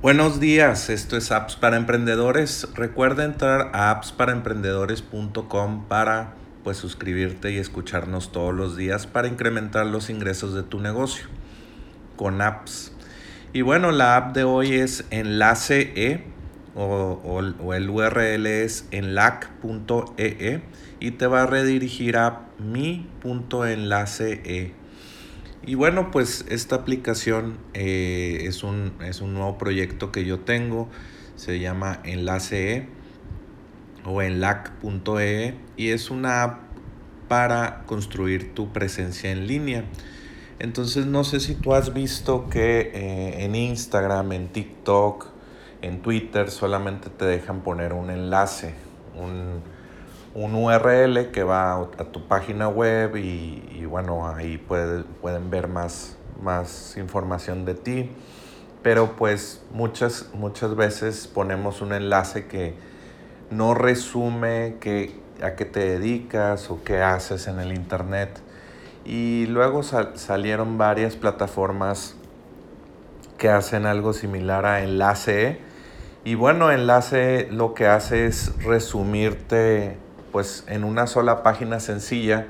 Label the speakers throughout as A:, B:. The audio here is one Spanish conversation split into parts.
A: Buenos días, esto es Apps para Emprendedores. Recuerda entrar a appsparaemprendedores.com para pues suscribirte y escucharnos todos los días para incrementar los ingresos de tu negocio con apps. Y bueno, la app de hoy es Enlace E o, el URL es enlac.ee y te va a redirigir a mi.enlace.e. Y bueno, pues esta aplicación eh, es, un, es, un, nuevo proyecto que yo tengo. Se llama Enlace E o enlac.ee y es una app para construir tu presencia en línea. Entonces no sé si tú has visto que eh, en Instagram, en TikTok, en Twitter solamente te dejan poner un enlace, un, un URL que va a tu página web y, bueno, ahí pueden ver más, más información de ti. Pero pues muchas, muchas veces ponemos un enlace que no resume que, a qué te dedicas o qué haces en el internet. Y luego salieron varias plataformas que hacen algo similar a Enlace. Y bueno, Enlace lo que hace es resumirte pues en una sola página sencilla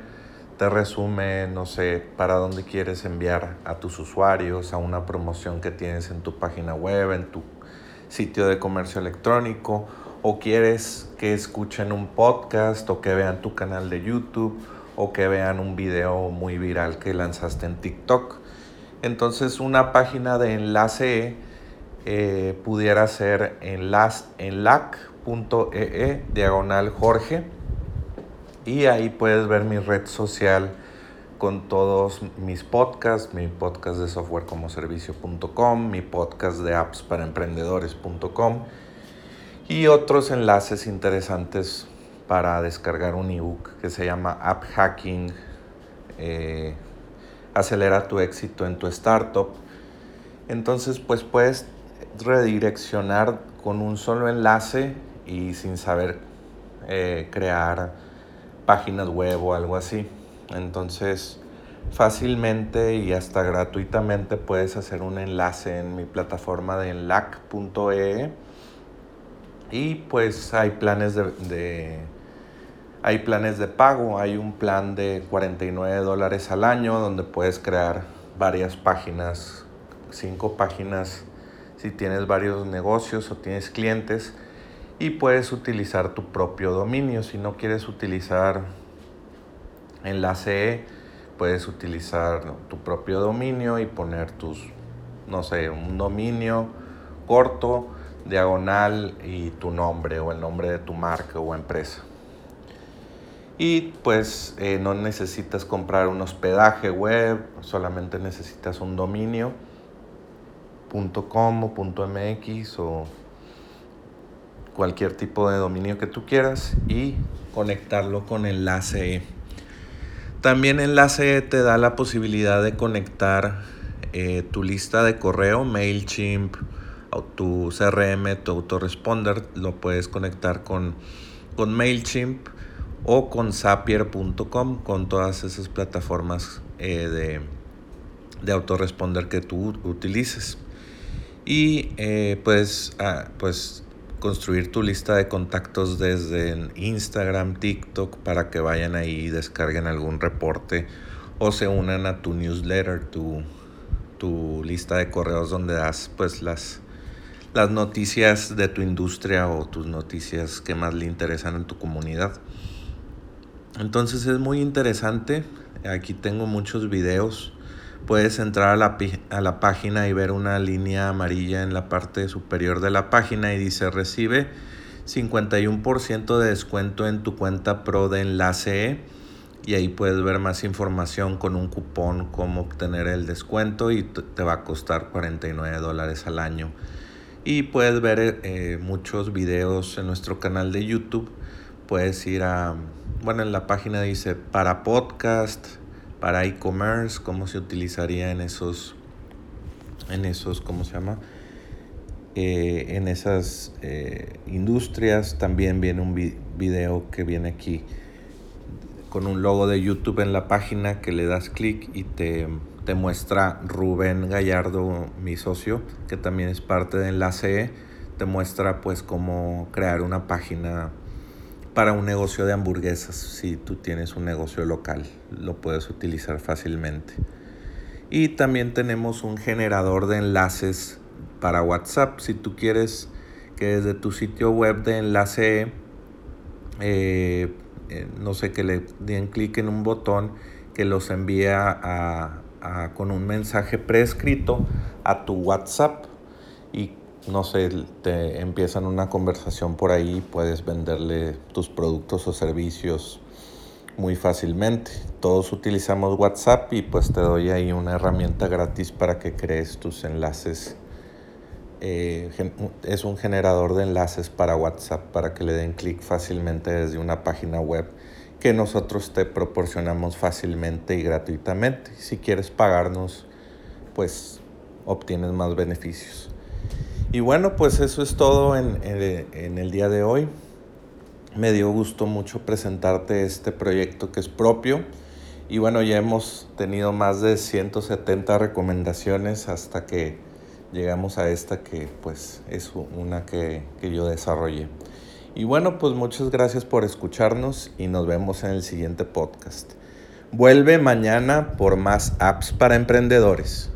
A: te resume, no sé, para dónde quieres enviar a tus usuarios, a una promoción que tienes en tu página web, en tu sitio de comercio electrónico, o quieres que escuchen un podcast o que vean tu canal de YouTube o que vean un video muy viral que lanzaste en TikTok. Entonces una página de enlace eh, pudiera ser enlace, enlac.ee diagonal Jorge y ahí puedes ver mi red social con todos mis podcasts, mi podcast de software como servicio.com, mi podcast de apps para emprendedores.com y otros enlaces interesantes para descargar un ebook que se llama App Hacking, eh, acelera tu éxito en tu startup. Entonces pues puedes redireccionar con un solo enlace y sin saber eh, crear páginas web o algo así. Entonces, fácilmente y hasta gratuitamente puedes hacer un enlace en mi plataforma de enlac.ee y pues hay planes de, hay planes de pago, hay un plan de 49 dólares al año donde puedes crear varias páginas, cinco páginas si tienes varios negocios o tienes clientes y puedes utilizar tu propio dominio. Si no quieres utilizar enlace E, puedes utilizar tu propio dominio y poner tus, no sé, un dominio corto, diagonal y tu nombre o el nombre de tu marca o empresa. Y pues eh, no necesitas comprar un hospedaje web, solamente necesitas un dominio .com .mx o cualquier tipo de dominio que tú quieras y conectarlo con enlace E. También enlace E te da la posibilidad de conectar eh, tu lista de correo, MailChimp, tu CRM, tu autoresponder, lo puedes conectar con, con MailChimp o con Zapier.com, con todas esas plataformas eh, de, de autoresponder que tú utilices. Y eh, pues, ah, pues construir tu lista de contactos desde Instagram, TikTok, para que vayan ahí y descarguen algún reporte o se unan a tu newsletter, tu, tu lista de correos donde das pues las, las noticias de tu industria o tus noticias que más le interesan en tu comunidad. Entonces es muy interesante. Aquí tengo muchos videos puedes entrar a la, a la, página y ver una línea amarilla en la parte superior de la página y dice recibe 51% de descuento en tu cuenta pro de enlace E y ahí puedes ver más información con un cupón cómo obtener el descuento y te va a costar 49 dólares al año. Y puedes ver eh, muchos videos en nuestro canal de YouTube. Puedes ir a bueno en la página dice para podcast para e-commerce, cómo se utilizaría en esos, en esos, ¿cómo se llama? Eh, en esas eh, industrias. También viene un video que viene aquí con un logo de YouTube en la página que le das clic y te, te muestra Rubén Gallardo, mi socio, que también es parte de Enlace, te muestra pues cómo crear una página para un negocio de hamburguesas. Si tú tienes un negocio local, lo puedes utilizar fácilmente. Y también tenemos un generador de enlaces para WhatsApp. Si tú quieres que desde tu sitio web de enlace, eh, eh, no sé, que le den clic en un botón que los envía a, con un mensaje preescrito a tu WhatsApp y no sé, te empiezan una conversación por ahí, puedes venderle tus productos o servicios muy fácilmente. Todos utilizamos WhatsApp y pues te doy ahí una herramienta gratis para que crees tus enlaces. Eh, es un generador de enlaces para WhatsApp para que le den clic fácilmente desde una página web que nosotros te proporcionamos fácilmente y gratuitamente. Si quieres pagarnos, pues obtienes más beneficios. Y bueno, pues eso es todo en, en, el día de hoy. Me dio gusto mucho presentarte este proyecto que es propio. Y bueno, ya hemos tenido más de 170 recomendaciones hasta que llegamos a esta que pues es una que, que yo desarrollé. Y bueno, pues muchas gracias por escucharnos y nos vemos en el siguiente podcast. Vuelve mañana por más apps para emprendedores.